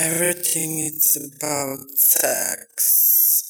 Everything is about sex.